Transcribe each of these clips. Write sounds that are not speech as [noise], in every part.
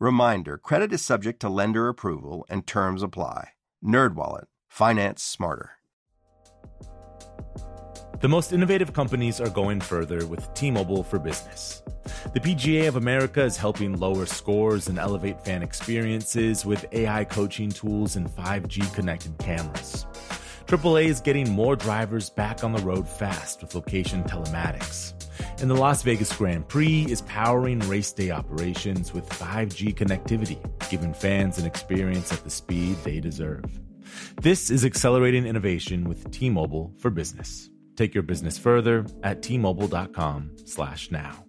Reminder, credit is subject to lender approval and terms apply. NerdWallet, finance smarter. The most innovative companies are going further with T-Mobile for Business. The PGA of America is helping lower scores and elevate fan experiences with AI coaching tools and 5G connected cameras. AAA is getting more drivers back on the road fast with location telematics. And the Las Vegas Grand Prix is powering race day operations with 5G connectivity, giving fans an experience at the speed they deserve. This is accelerating innovation with T-Mobile for Business. Take your business further at t-mobile.com/now.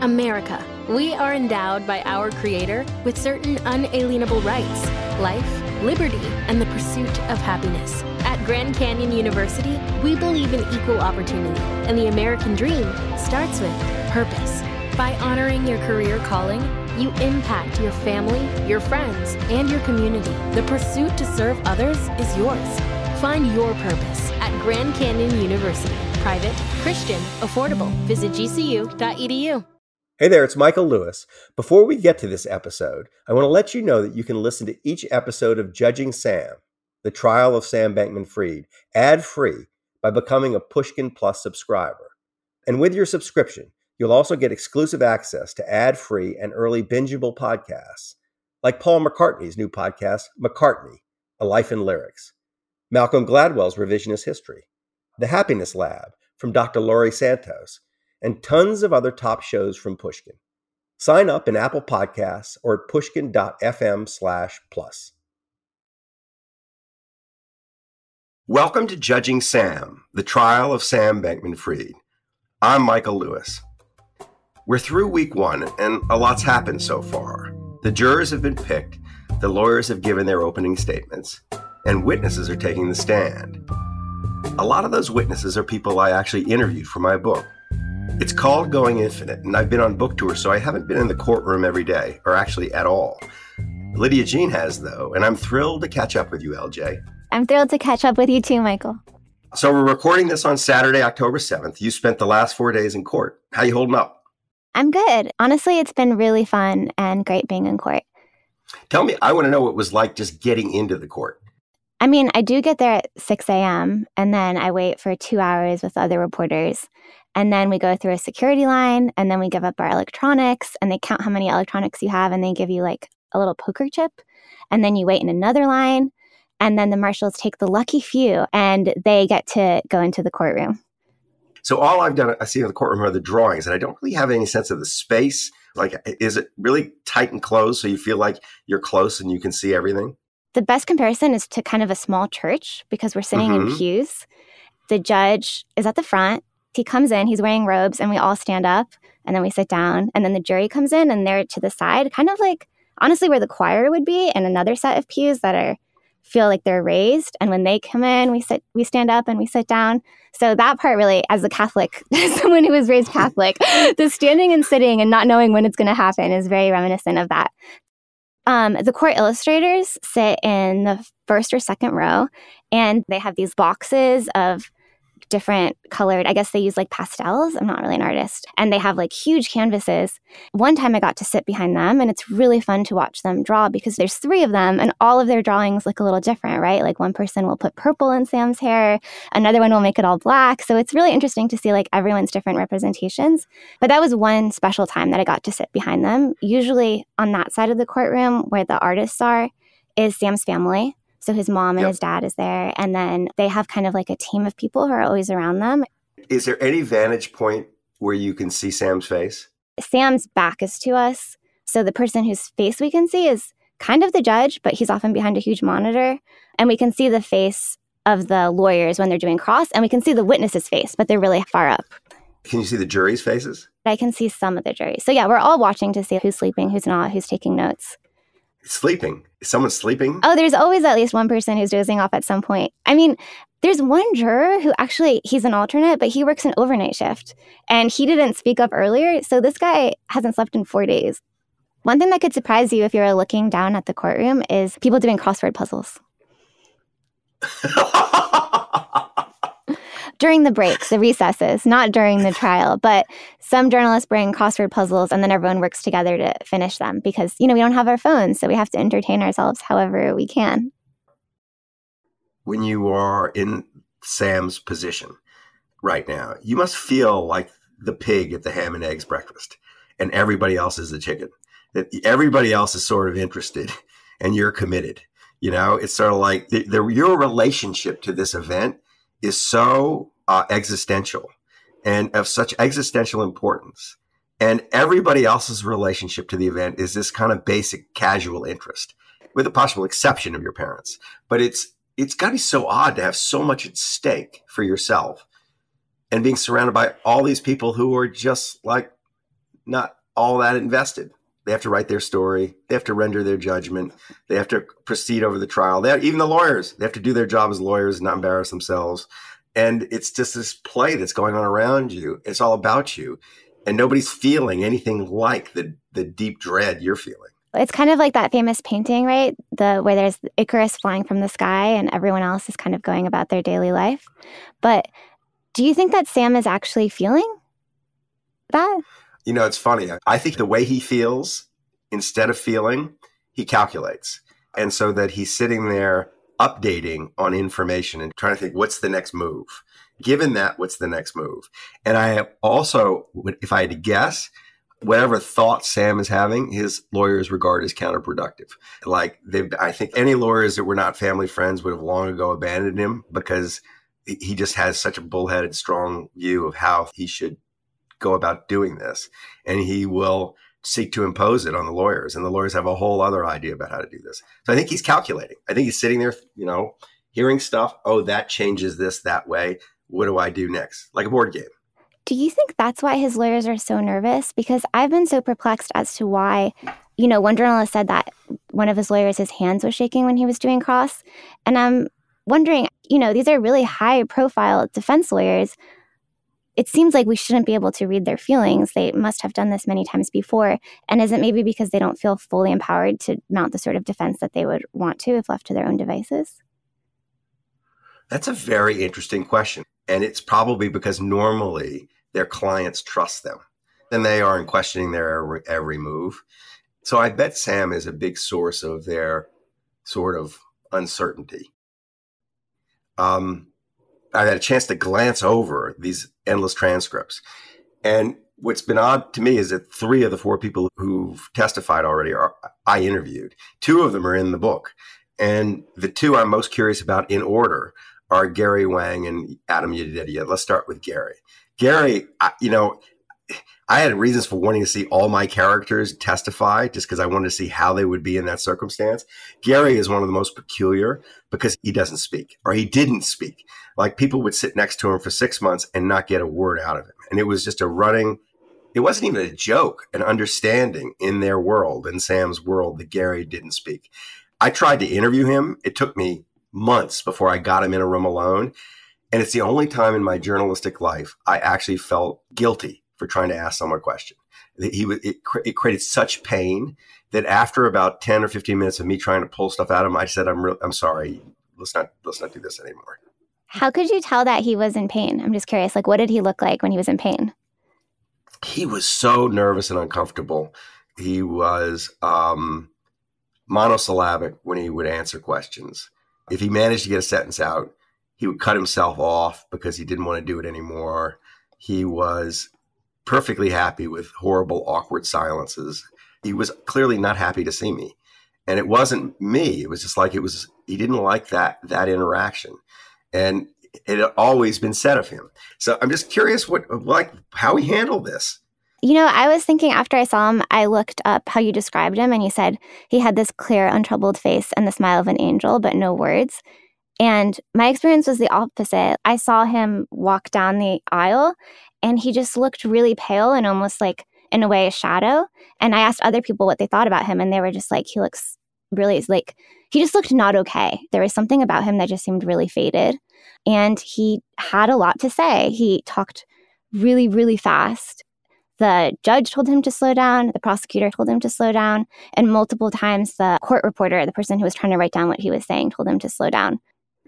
America. We are endowed by our creator with certain unalienable rights: life, liberty, and the pursuit of happiness. Grand Canyon University, we believe in equal opportunity, and the American dream starts with purpose. By honoring your career calling, you impact your family, your friends, and your community. The pursuit to serve others is yours. Find your purpose at Grand Canyon University. Private, Christian, affordable. Visit gcu.edu. Hey there, it's Michael Lewis. Before we get to this episode, I want to let you know that you can listen to each episode of Judging Sam, the trial of Sam Bankman Fried, ad free by becoming a Pushkin Plus subscriber. And with your subscription, you'll also get exclusive access to ad free and early bingeable podcasts, like Paul McCartney's new podcast, McCartney A Life in Lyrics. Malcolm Gladwell's Revisionist History, The Happiness Lab from Dr. Laurie Santos, and tons of other top shows from Pushkin. Sign up in Apple Podcasts or at pushkin.fm slash plus. Welcome to Judging Sam, the trial of Sam Bankman Fried. I'm Michael Lewis. We're through week one, and a lot's happened so far. The jurors have been picked, the lawyers have given their opening statements, and witnesses are taking the stand. A lot of those witnesses are people I actually interviewed for my book. It's called Going Infinite, and I've been on book tour, so I haven't been in the courtroom every day, or actually at all. Lidia Jean has, though, and I'm thrilled to catch up with you, LJ. I'm thrilled to catch up with you too, Michael. So we're recording this on Saturday, October 7th. You spent the last four days in court. How you holding up? I'm good. Honestly, it's been really fun and great being in court. Tell me, I want to know what it was like just getting into the court. I mean, I do get there at 6 a.m. and then I wait for two hours with other reporters. And then we go through a security line and then we give up our electronics and they count how many electronics you have and they give you like a little poker chip. And then you wait in another line. And then the marshals take the lucky few and they get to go into the courtroom. So all I've done, I see in the courtroom are the drawings, and I don't really have any sense of the space. Like, is it really tight and closed so you feel like you're close and you can see everything? The best comparison is to kind of a small church because we're sitting mm-hmm. in pews. The judge is at the front. He comes in, he's wearing robes, and we all stand up and then we sit down. And then the jury comes in and they're to the side, kind of like honestly where the choir would be, and another set of pews that are feel like they're raised. And when they come in, we sit, we stand up and we sit down. So that part really, as a Catholic, [laughs] someone who was raised Catholic, [laughs] the standing and sitting and not knowing when it's going to happen is very reminiscent of that. Um, the court illustrators sit in the first or second row, and they have these boxes of different colored, I guess they use like pastels. I'm not really an artist. And they have like huge canvases. One time I got to sit behind them and it's really fun to watch them draw because there's three of them and all of their drawings look a little different, right? Like one person will put purple in Sam's hair, another one will make it all black. So it's really interesting to see like everyone's different representations. But that was one special time that I got to sit behind them. Usually on that side of the courtroom where the artists are is Sam's family. So his mom and yep. his dad is there. And then they have kind of like a team of people who are always around them. Is there any vantage point where you can see Sam's face? Sam's back is to us. So the person whose face we can see is kind of the judge, but he's often behind a huge monitor. And we can see the face of the lawyers when they're doing cross, and we can see the witness's face, but they're really far up. Can you see the jury's faces? I can see some of the jury. So yeah, we're all watching to see who's sleeping, who's not, who's taking notes. Sleeping. Is someone sleeping? Oh, there's always at least one person who's dozing off at some point. I mean, there's one juror who actually he's an alternate, but he works an overnight shift and he didn't speak up earlier. So this guy hasn't slept in four days. One thing that could surprise you if you're looking down at the courtroom is people doing crossword puzzles. [laughs] during the breaks, the recesses, not during the trial. But some journalists bring crossword puzzles and then everyone works together to finish them because, you know, we don't have our phones. So we have to entertain ourselves however we can. When you are in Sam's position right now, you must feel like the pig at the ham and eggs breakfast and everybody else is the chicken. That everybody else is sort of interested [laughs] and you're committed. You know, it's sort of like the, the, your relationship to this event is so uh, existential and of such existential importance. And everybody else's relationship to the event is this kind of basic casual interest, with the possible exception of your parents. But it's it's got to be so odd to have so much at stake for yourself and being surrounded by all these people who are just like not all that invested. They have to write their story. They have to render their judgment. They have to proceed over the trial. They have, even the lawyers, they have to do their job as lawyers, not embarrass themselves. And it's just this play that's going on around you. It's all about you. And nobody's feeling anything like the, the deep dread you're feeling. It's kind of like that famous painting, right? The where there's Icarus flying from the sky and everyone else is kind of going about their daily life. But do you think that Sam is actually feeling that? You know, it's funny. I think the way he feels, instead of feeling, he calculates. And so that he's sitting there updating on information and trying to think what's the next move. Given that, what's the next move? And I also, if I had to guess, whatever thought Sam is having, his lawyers regard as counterproductive. Like they, I think any lawyers that were not family friends would have long ago abandoned him because he just has such a bullheaded, strong view of how he should go about doing this, and he will seek to impose it on the lawyers, and the lawyers have a whole other idea about how to do this. So I think he's calculating. I think he's sitting there, you know, hearing stuff. Oh, that changes this that way. What do I do next? Like a board game. Do you think that's why his lawyers are so nervous? Because I've been so perplexed as to why, you know, one journalist said that one of his lawyers, his hands was shaking when he was doing cross. And I'm wondering, you know, these are really high profile defense lawyers it seems like we shouldn't be able to read their feelings. They must have done this many times before. And is it maybe because they don't feel fully empowered to mount the sort of defense that they would want to if left to their own devices? That's a very interesting question. And it's probably because normally their clients trust them and they aren't questioning their every, move. So I bet Sam is a big source of their sort of uncertainty. Um, I had a chance to glance over these endless transcripts. And what's been odd to me is that three of the four people who've testified already are I interviewed. Two of them are in the book. And the two I'm most curious about in order are Gary Wang and Adam Yedidia. Let's start with Gary. Gary, you know, I had reasons for wanting to see all my characters testify just because I wanted to see how they would be in that circumstance. Gary is one of the most peculiar because he doesn't speak or he didn't speak. Like people would sit next to him for six months and not get a word out of him. And it was just a running, it wasn't even a joke, an understanding in their world, in Sam's world, that Gary didn't speak. I tried to interview him. It took me months before I got him in a room alone. And it's the only time in my journalistic life I actually felt guilty for trying to ask someone a question. He it, it created such pain that after about ten or fifteen minutes of me trying to pull stuff out of him, I said, "I'm real, I'm sorry. Let's not let's not do this anymore." How could you tell that he was in pain? I'm just curious. Like, what did he look like when he was in pain? He was so nervous and uncomfortable. He was um, monosyllabic when he would answer questions. If he managed to get a sentence out, he would cut himself off because he didn't want to do it anymore. He was perfectly happy with horrible, awkward silences. He was clearly not happy to see me. And it wasn't me. It was just like it was he didn't like that that interaction. And it had always been said of him. So I'm just curious what like how he handled this. You know, I was thinking after I saw him, I looked up how you described him and you said he had this clear, untroubled face and the smile of an angel, but no words. And my experience was the opposite. I saw him walk down the aisle and he just looked really pale and almost like, in a way, a shadow. And I asked other people what they thought about him, and they were just like, he looks really like, he just looked not okay. There was something about him that just seemed really faded. And he had a lot to say. He talked really, really fast. The judge told him to slow down, the prosecutor told him to slow down, and multiple times the court reporter, the person who was trying to write down what he was saying, told him to slow down.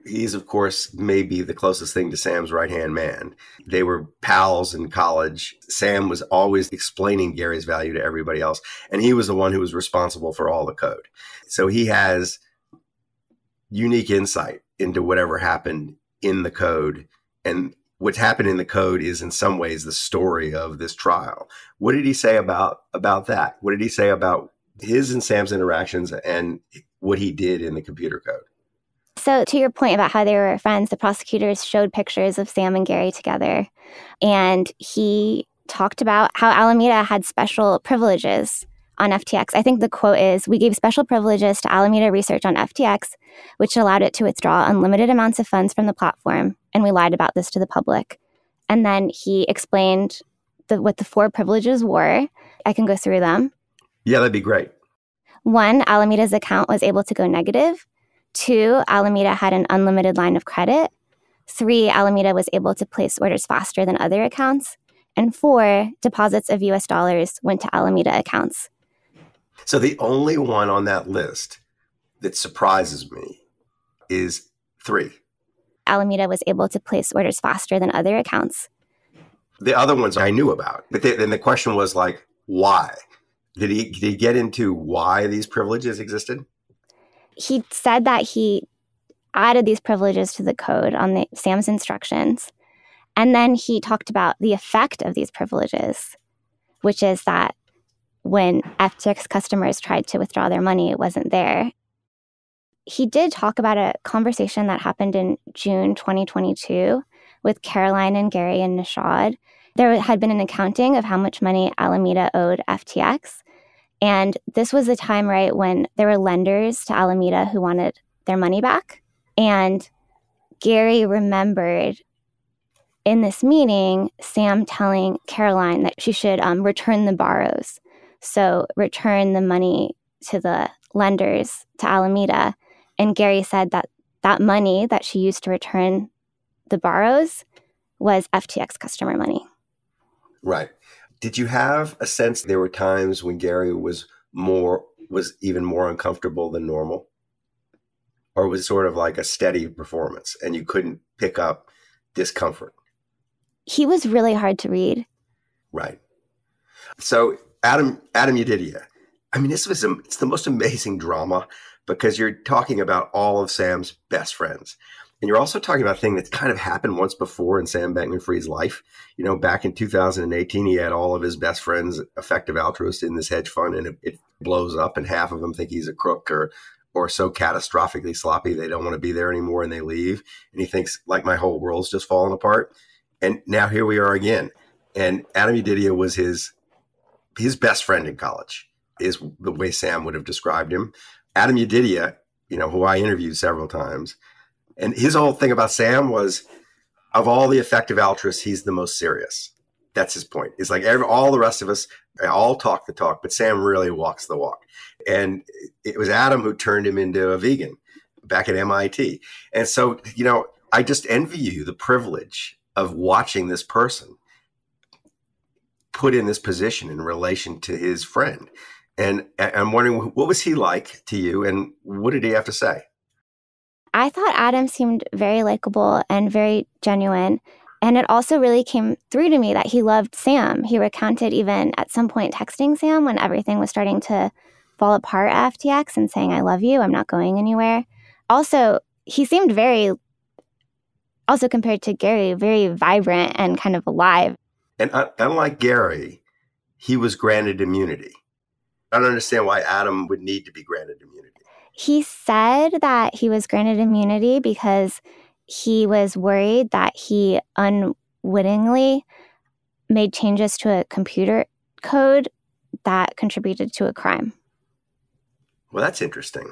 He's, of course, maybe the closest thing to Sam's right hand man. They were pals in college. Sam was always explaining Gary's value to everybody else, and he was the one who was responsible for all the code. So he has unique insight into whatever happened in the code. And what's happened in the code is in some ways the story of this trial. What did he say about about that? What did he say about his and Sam's interactions and what he did in the computer code? So, to your point about how they were friends, the prosecutors showed pictures of Sam and Gary together. And he talked about how Alameda had special privileges on FTX. I think the quote is We gave special privileges to Alameda Research on FTX, which allowed it to withdraw unlimited amounts of funds from the platform. And we lied about this to the public. And then he explained the, what the four privileges were. I can go through them. Yeah, that'd be great. One, Alameda's account was able to go negative. Two, Alameda had an unlimited line of credit. Three, Alameda was able to place orders faster than other accounts. And four, deposits of US dollars went to Alameda accounts. So the only one on that list that surprises me is three. Alameda was able to place orders faster than other accounts. The other ones I knew about, but then the question was like, why? Did he did he get into why these privileges existed? He said that he added these privileges to the code on the Sam's instructions. And then he talked about the effect of these privileges, which is that when FTX customers tried to withdraw their money, it wasn't there. He did talk about a conversation that happened in June 2022 with Caroline and Gary and Nishad. There had been an accounting of how much money Alameda owed FTX. And this was the time, right, when there were lenders to Alameda who wanted their money back. And Gary remembered in this meeting, Sam telling Caroline that she should um, return the borrows so return the money to the lenders to Alameda. And Gary said that that money that she used to return the borrows was FTX customer money. Right. Did you have a sense there were times when Gary was more was even more uncomfortable than normal? Or was sort of like a steady performance and you couldn't pick up discomfort? He was really hard to read. Right. So Adam Adam Yedidia. I mean, this was a, it's the most amazing drama because you're talking about all of Sam's best friends. And you're also talking about a thing that's kind of happened once before in Sam Bankman Fried's life. You know, back in 2018, he had all of his best friends, effective altruists, in this hedge fund, and it, it blows up, and half of them think he's a crook or or so catastrophically sloppy they don't want to be there anymore and they leave. And he thinks, like, my whole world's just falling apart. And now here we are again. And Adam Yedidia was his his best friend in college is the way Sam would have described him. Adam Yedidia, you know, who I interviewed several times, and his whole thing about Sam was, of all the effective altruists, he's the most serious. That's his point. It's like every, all the rest of us all talk the talk, but Sam really walks the walk. And it was Adam who turned him into a vegan back at MIT. And so, you know, I just envy you the privilege of watching this person put in this position in relation to his friend. And I'm wondering, what was he like to you, and what did he have to say? I thought Adam seemed very likable and very genuine. And it also really came through to me that he loved Sam. He recounted even at some point texting Sam when everything was starting to fall apart at FTX and saying, I love you, I'm not going anywhere. Also, he seemed very, also compared to Gary, very vibrant and kind of alive. And unlike Gary, he was granted immunity. I don't understand why Adam would need to be granted immunity. He said that he was granted immunity because he was worried that he unwittingly made changes to a computer code that contributed to a crime. Well, that's interesting.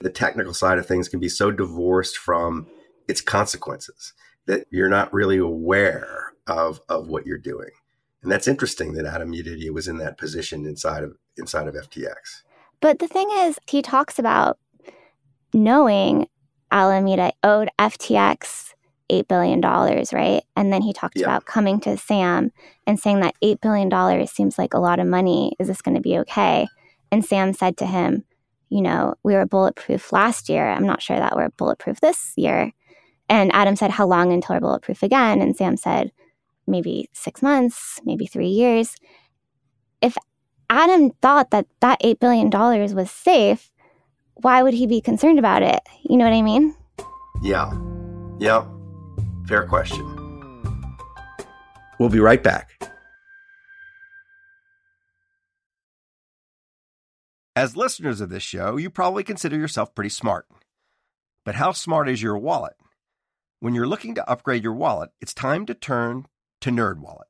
the technical side of things can be so divorced from its consequences that you're not really aware of of what you're doing. And that's interesting that Adam Yedidia was in that position inside of inside of FTX. But the thing is, he talks about knowing Alameda owed FTX $8 billion, right? And then he talked yeah. about coming to Sam and saying that $8 billion seems like a lot of money. Is this going to be okay? And Sam said to him, You know, we were bulletproof last year. I'm not sure that we're bulletproof this year. And Adam said, How long until we're bulletproof again? And Sam said, Maybe six months, maybe three years. If Adam thought that that $8 billion was safe, why would he be concerned about it? You know what I mean? Yeah. Yep. Fair question. We'll be right back. As listeners of this show, you probably consider yourself pretty smart. But how smart is your wallet? When you're looking to upgrade your wallet, it's time to turn to NerdWallet.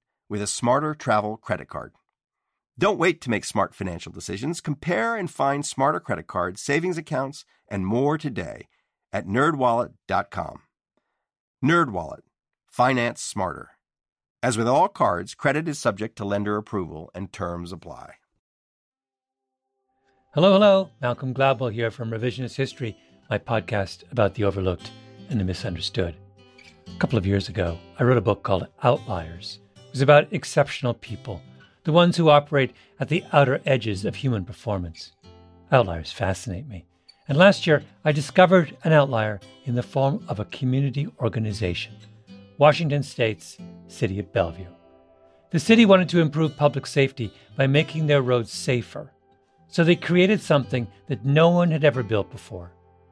with a smarter travel credit card. Don't wait to make smart financial decisions. Compare and find smarter credit cards, savings accounts, and more today at nerdwallet.com. Nerdwallet Finance smarter. As with all cards, credit is subject to lender approval and terms apply. Hello, hello. Malcolm Gladwell here from Revisionist History, my podcast about the overlooked and the misunderstood. A couple of years ago, I wrote a book called Outliers. Was about exceptional people, the ones who operate at the outer edges of human performance. Outliers fascinate me. And last year, I discovered an outlier in the form of a community organization. Washington State's City of Bellevue. The city wanted to improve public safety by making their roads safer. So they created something that no one had ever built before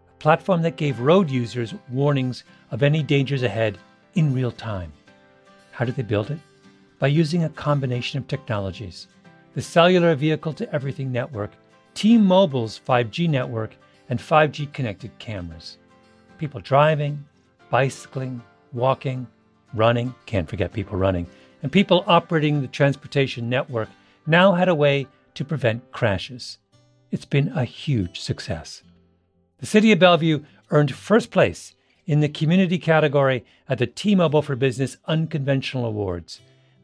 a platform that gave road users warnings of any dangers ahead in real time. How did they build it? By using a combination of technologies the cellular vehicle to everything network, T Mobile's 5G network, and 5G connected cameras. People driving, bicycling, walking, running, can't forget people running, and people operating the transportation network now had a way to prevent crashes. It's been a huge success. The City of Bellevue earned first place in the community category at the T Mobile for Business Unconventional Awards,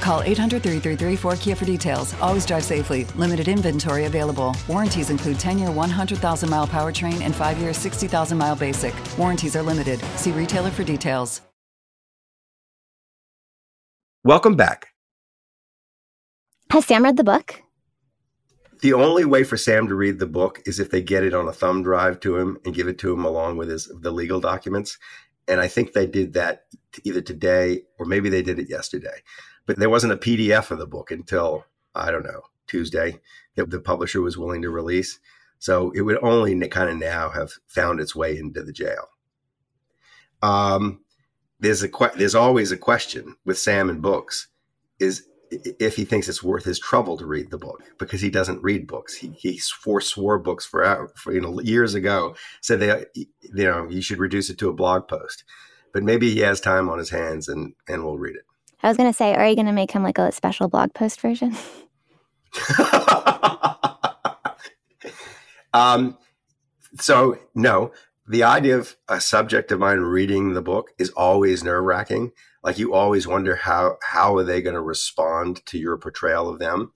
Call 800 333 4KIA for details. Always drive safely. Limited inventory available. Warranties include 10 year 100,000 mile powertrain and 5 year 60,000 mile basic. Warranties are limited. See retailer for details. Welcome back. Has Sam read the book? the only way for Sam to read the book is if they get it on a thumb drive to him and give it to him along with his the legal documents. And I think they did that either today or maybe they did it yesterday. But there wasn't a PDF of the book until I don't know Tuesday that the publisher was willing to release. So it would only kind of now have found its way into the jail. Um, there's a there's always a question with Sam and books is if he thinks it's worth his trouble to read the book because he doesn't read books. He, he forswore books for, for you know years ago. Said they you know you should reduce it to a blog post, but maybe he has time on his hands and and will read it. I was going to say, are you going to make him like a special blog post version? [laughs] um, so no, the idea of a subject of mine reading the book is always nerve wracking. Like you always wonder how how are they going to respond to your portrayal of them.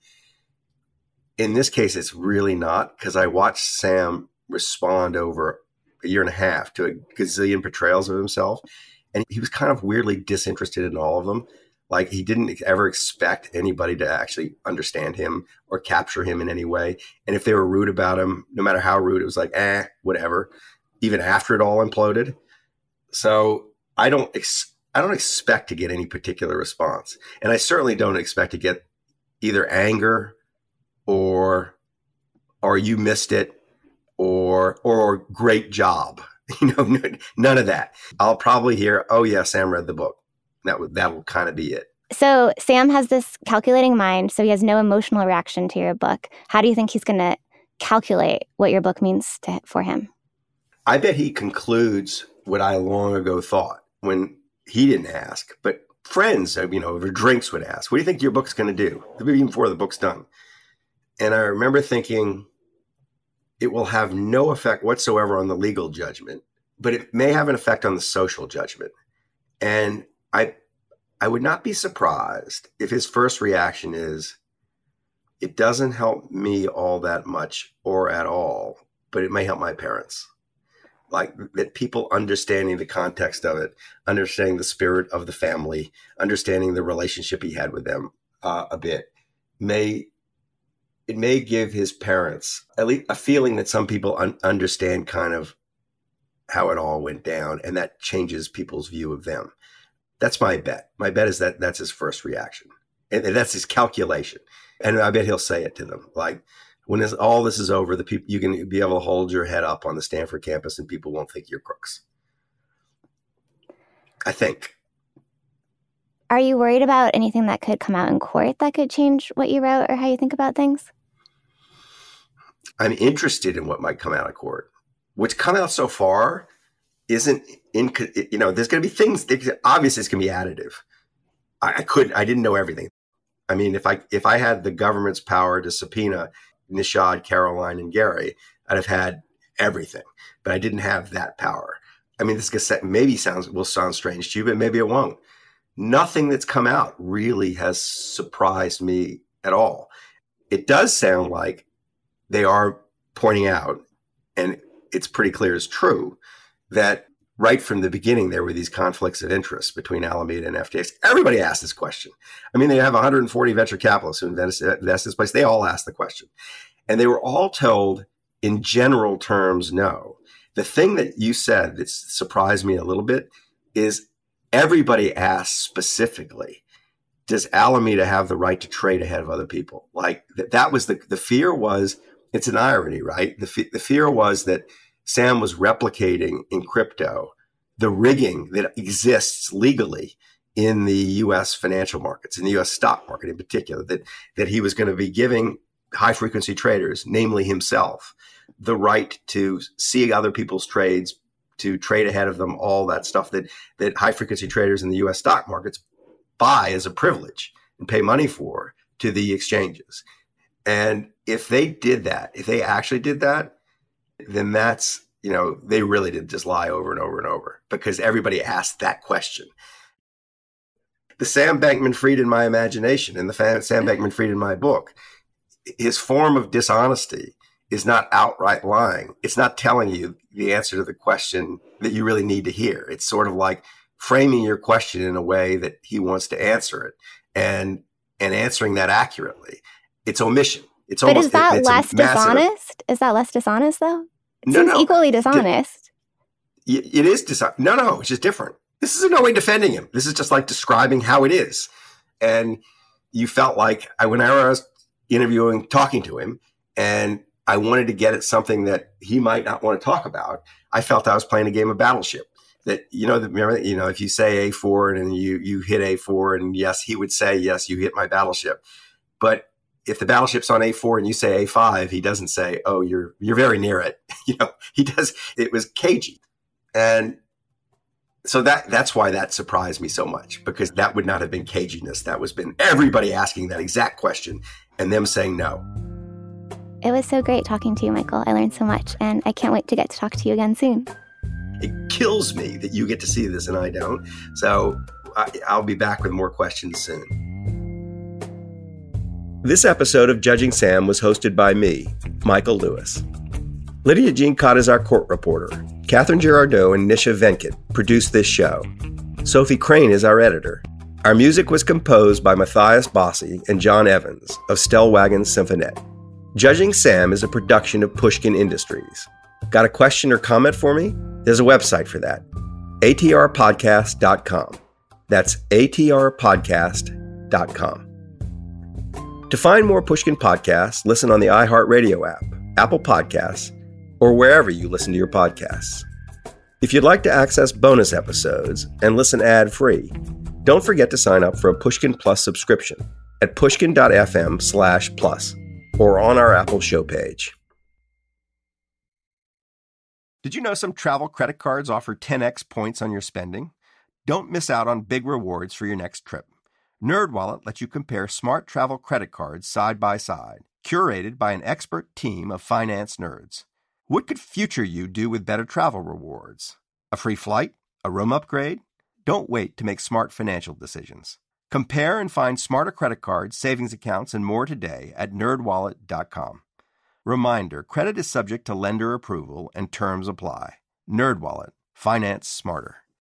In this case, it's really not because I watched Sam respond over a year and a half to a gazillion portrayals of himself, and he was kind of weirdly disinterested in all of them. Like he didn't ever expect anybody to actually understand him or capture him in any way. And if they were rude about him, no matter how rude, it was like, eh, whatever. Even after it all imploded. So I don't ex- I don't expect to get any particular response, and I certainly don't expect to get either anger or or you missed it or or great job. [laughs] You know, none of that. I'll probably hear, "Oh yeah, Sam read the book." That would that will kind of be it. So Sam has this calculating mind, so he has no emotional reaction to your book. How do you think he's going to calculate what your book means to, for him? I bet he concludes what I long ago thought when he didn't ask, but friends, uh, you know, over drinks would ask, "What do you think your book's going to do?" Even before the book's done. And I remember thinking, it will have no effect whatsoever on the legal judgment, but it may have an effect on the social judgment. And I I would not be surprised if his first reaction is it doesn't help me all that much or at all, but it may help my parents. Like that people understanding the context of it, understanding the spirit of the family, understanding the relationship he had with them uh, a bit, may it may give his parents at least a feeling that some people un- understand kind of how it all went down, and that changes people's view of them. That's my bet. My bet is that that's his first reaction, and, and that's his calculation. And I bet he'll say it to them, like when this, all this is over, the people you can be able to hold your head up on the Stanford campus, and people won't think you're crooks. I think. Are you worried about anything that could come out in court that could change what you wrote or how you think about things? I'm interested in what might come out of court. What's come out so far isn't in, you know, there's going to be things, obviously it's going to be additive. I, I couldn't, I didn't know everything. I mean, if I, if I had the government's power to subpoena Nishad, Caroline, and Gary, I'd have had everything, but I didn't have that power. I mean, this cassette maybe sounds, will sound strange to you, but maybe it won't nothing that's come out really has surprised me at all. It does sound like they are pointing out, and it's pretty clear is true, that right from the beginning there were these conflicts of interest between Alameda and FTX. Everybody asked this question. I mean, they have 140 venture capitalists who invest, in this place. They all asked the question. And they were all told in general terms, no. The thing that you said that surprised me a little bit is everybody asked specifically, does Alameda have the right to trade ahead of other people? Like that, that was the, the fear was, it's an irony, right? The, the fear was that Sam was replicating in crypto the rigging that exists legally in the US financial markets, in the US stock market in particular, that, that he was going to be giving high frequency traders, namely himself, the right to see other people's trades, to trade ahead of them, all that stuff that that high frequency traders in the U.S. stock markets buy as a privilege and pay money for to the exchanges. And if they did that, if they actually did that, then that's you know they really did just lie over and over and over because everybody asked that question. The Sam Bankman-Fried in my imagination and the Sam Bankman-Fried in my book, his form of dishonesty is not outright lying. It's not telling you the answer to the question that you really need to hear. It's sort of like framing your question in a way that he wants to answer it and and answering that accurately. It's omission. It's but almost is that less dishonest? Is that less dishonest though? It no, seems no. equally dishonest. It is dishonest. No, no, it's just different. This is in no way defending him. This is just like describing how it is. And you felt like I, when I was interviewing, talking to him, and I wanted to get at something that he might not want to talk about. I felt I was playing a game of battleship. That you know, remember, you know, if you say a four and you you hit a four, and yes, he would say yes, you hit my battleship. But if the battleship's on a four and you say a five, he doesn't say, oh, you're you're very near it. [laughs] you know, he does. It was cagey, and So that that's why that surprised me so much because that would not have been caginess. That was been everybody asking that exact question and them saying no. It was so great talking to you, Michael. I learned so much, and I can't wait to get to talk to you again soon. It kills me that you get to see this and I don't. So I, I'll be back with more questions soon. This episode of Judging Sam was hosted by me, Michael Lewis. Lidia Jean Kott is our court reporter. Catherine Girardeau and Nisha Venkat produced this show. Sophie Crane is our editor. Our music was composed by Matthias Bossi and John Evans of Stellwagen Symphonette. Judging Sam is a production of Pushkin Industries. Got a question or comment for me? There's a website for that atrpodcast.com. That's atrpodcast.com. To find more Pushkin podcasts, listen on the iHeartRadio app, Apple Podcasts, or wherever you listen to your podcasts. If you'd like to access bonus episodes and listen ad free, don't forget to sign up for a Pushkin Plus subscription at pushkin.fm slash plus or on our Apple show page. Did you know some travel credit cards offer 10x points on your spending? Don't miss out on big rewards for your next trip. NerdWallet lets you compare smart travel credit cards side by side, curated by an expert team of finance nerds. What could future you do with better travel rewards? A free flight? A room upgrade? Don't wait to make smart financial decisions. Compare and find smarter credit cards, savings accounts, and more today at nerdwallet.com. Reminder, credit is subject to lender approval and terms apply. NerdWallet, finance smarter.